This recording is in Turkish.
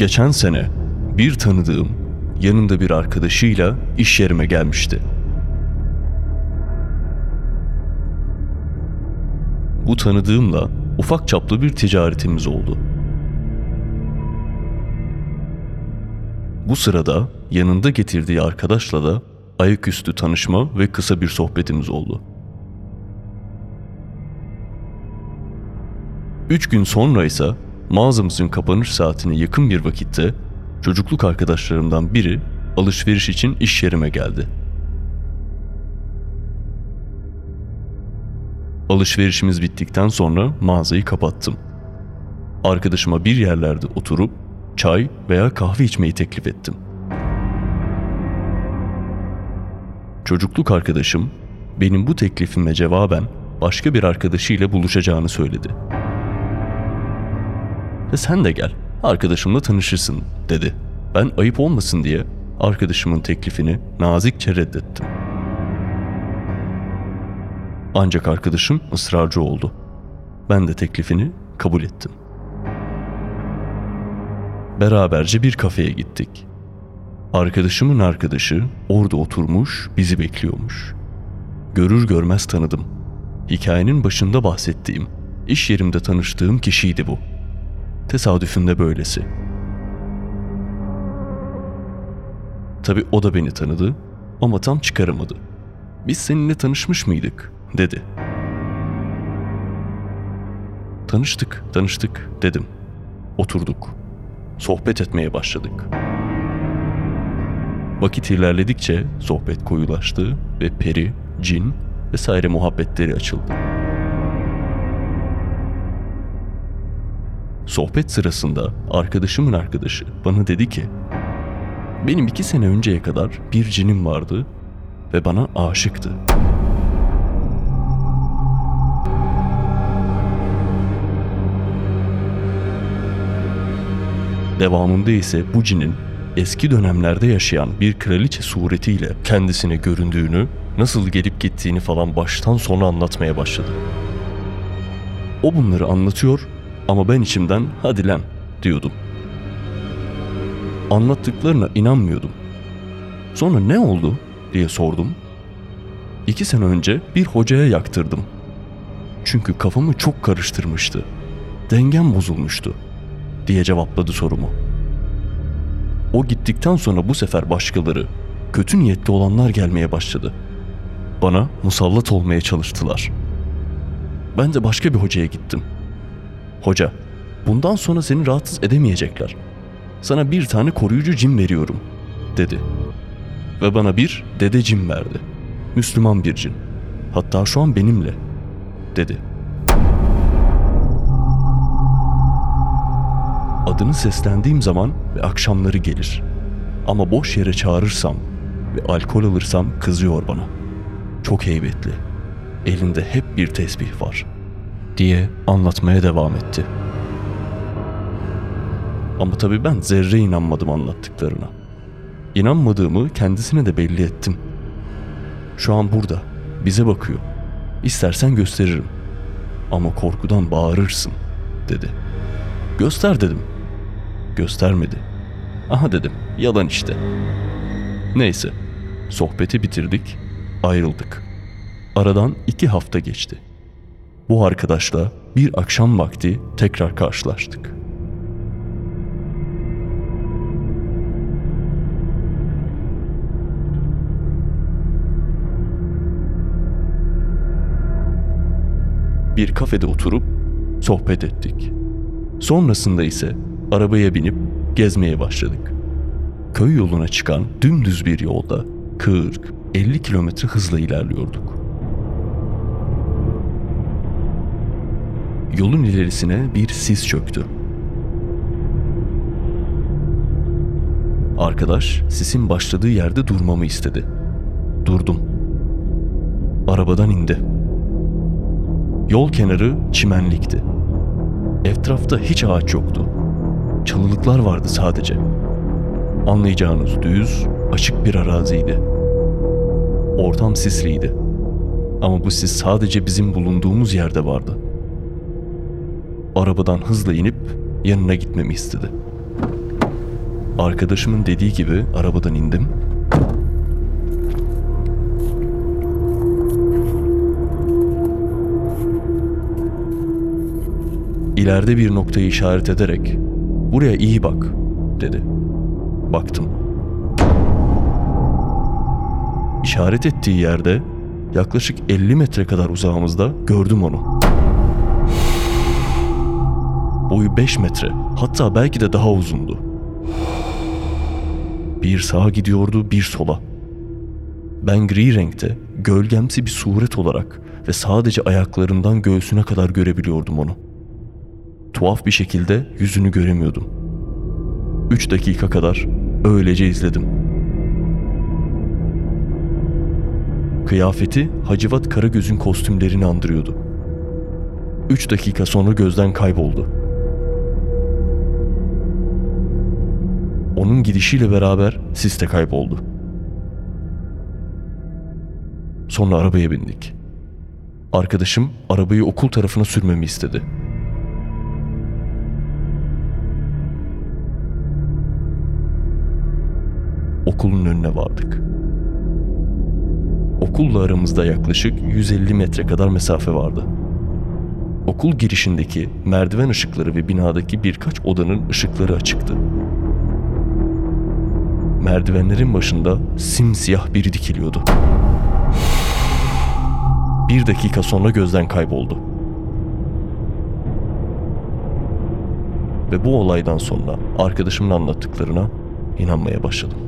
Geçen sene bir tanıdığım yanında bir arkadaşıyla iş yerime gelmişti. Bu tanıdığımla ufak çaplı bir ticaretimiz oldu. Bu sırada yanında getirdiği arkadaşla da ayaküstü tanışma ve kısa bir sohbetimiz oldu. Üç gün sonra ise mağazamızın kapanış saatine yakın bir vakitte çocukluk arkadaşlarımdan biri alışveriş için iş yerime geldi. Alışverişimiz bittikten sonra mağazayı kapattım. Arkadaşıma bir yerlerde oturup çay veya kahve içmeyi teklif ettim. Çocukluk arkadaşım benim bu teklifime cevaben başka bir arkadaşıyla buluşacağını söyledi. E sen de gel, arkadaşımla tanışırsın dedi. Ben ayıp olmasın diye arkadaşımın teklifini nazikçe reddettim. Ancak arkadaşım ısrarcı oldu. Ben de teklifini kabul ettim. Beraberce bir kafeye gittik. Arkadaşımın arkadaşı orada oturmuş bizi bekliyormuş. Görür görmez tanıdım. Hikayenin başında bahsettiğim, iş yerimde tanıştığım kişiydi bu. Tesadüfünde böylesi. Tabi o da beni tanıdı ama tam çıkaramadı. Biz seninle tanışmış mıydık dedi. Tanıştık, tanıştık dedim. Oturduk. Sohbet etmeye başladık. Vakit ilerledikçe sohbet koyulaştı ve peri, cin vesaire muhabbetleri açıldı. Sohbet sırasında arkadaşımın arkadaşı bana dedi ki benim iki sene önceye kadar bir cinim vardı ve bana aşıktı. Devamında ise bu cinin eski dönemlerde yaşayan bir kraliçe suretiyle kendisine göründüğünü, nasıl gelip gittiğini falan baştan sona anlatmaya başladı. O bunları anlatıyor ama ben içimden hadi lan diyordum. Anlattıklarına inanmıyordum. Sonra ne oldu diye sordum. İki sene önce bir hocaya yaktırdım. Çünkü kafamı çok karıştırmıştı. Dengem bozulmuştu diye cevapladı sorumu. O gittikten sonra bu sefer başkaları, kötü niyetli olanlar gelmeye başladı. Bana musallat olmaya çalıştılar. Ben de başka bir hocaya gittim. Hoca, bundan sonra seni rahatsız edemeyecekler. Sana bir tane koruyucu cin veriyorum, dedi. Ve bana bir dede cin verdi. Müslüman bir cin. Hatta şu an benimle, dedi. Adını seslendiğim zaman ve akşamları gelir. Ama boş yere çağırırsam ve alkol alırsam kızıyor bana. Çok heybetli. Elinde hep bir tesbih var diye anlatmaya devam etti. Ama tabii ben zerre inanmadım anlattıklarına. İnanmadığımı kendisine de belli ettim. Şu an burada, bize bakıyor. İstersen gösteririm. Ama korkudan bağırırsın, dedi. Göster dedim. Göstermedi. Aha dedim, yalan işte. Neyse, sohbeti bitirdik, ayrıldık. Aradan iki hafta geçti. Bu arkadaşla bir akşam vakti tekrar karşılaştık. Bir kafede oturup sohbet ettik. Sonrasında ise arabaya binip gezmeye başladık. Köy yoluna çıkan dümdüz bir yolda 40-50 kilometre hızla ilerliyorduk. Yolun ilerisine bir sis çöktü. Arkadaş sisin başladığı yerde durmamı istedi. Durdum. Arabadan indi. Yol kenarı çimenlikti. Etrafta hiç ağaç yoktu. Çalılıklar vardı sadece. Anlayacağınız düz, açık bir araziydi. Ortam sisliydi. Ama bu sis sadece bizim bulunduğumuz yerde vardı. Arabadan hızla inip yanına gitmemi istedi. Arkadaşımın dediği gibi arabadan indim. İleride bir noktayı işaret ederek "Buraya iyi bak." dedi. Baktım. İşaret ettiği yerde yaklaşık 50 metre kadar uzağımızda gördüm onu. Boyu 5 metre, hatta belki de daha uzundu. Bir sağa gidiyordu, bir sola. Ben gri renkte, gölgemsi bir suret olarak ve sadece ayaklarından göğsüne kadar görebiliyordum onu. Tuhaf bir şekilde yüzünü göremiyordum. 3 dakika kadar öylece izledim. Kıyafeti Hacivat Karagöz'ün kostümlerini andırıyordu. 3 dakika sonra gözden kayboldu. Onun gidişiyle beraber sis de kayboldu. Sonra arabaya bindik. Arkadaşım arabayı okul tarafına sürmemi istedi. Okulun önüne vardık. Okulla aramızda yaklaşık 150 metre kadar mesafe vardı. Okul girişindeki merdiven ışıkları ve binadaki birkaç odanın ışıkları açıktı. Merdivenlerin başında simsiyah biri dikiliyordu. Bir dakika sonra gözden kayboldu. Ve bu olaydan sonra arkadaşımın anlattıklarına inanmaya başladım.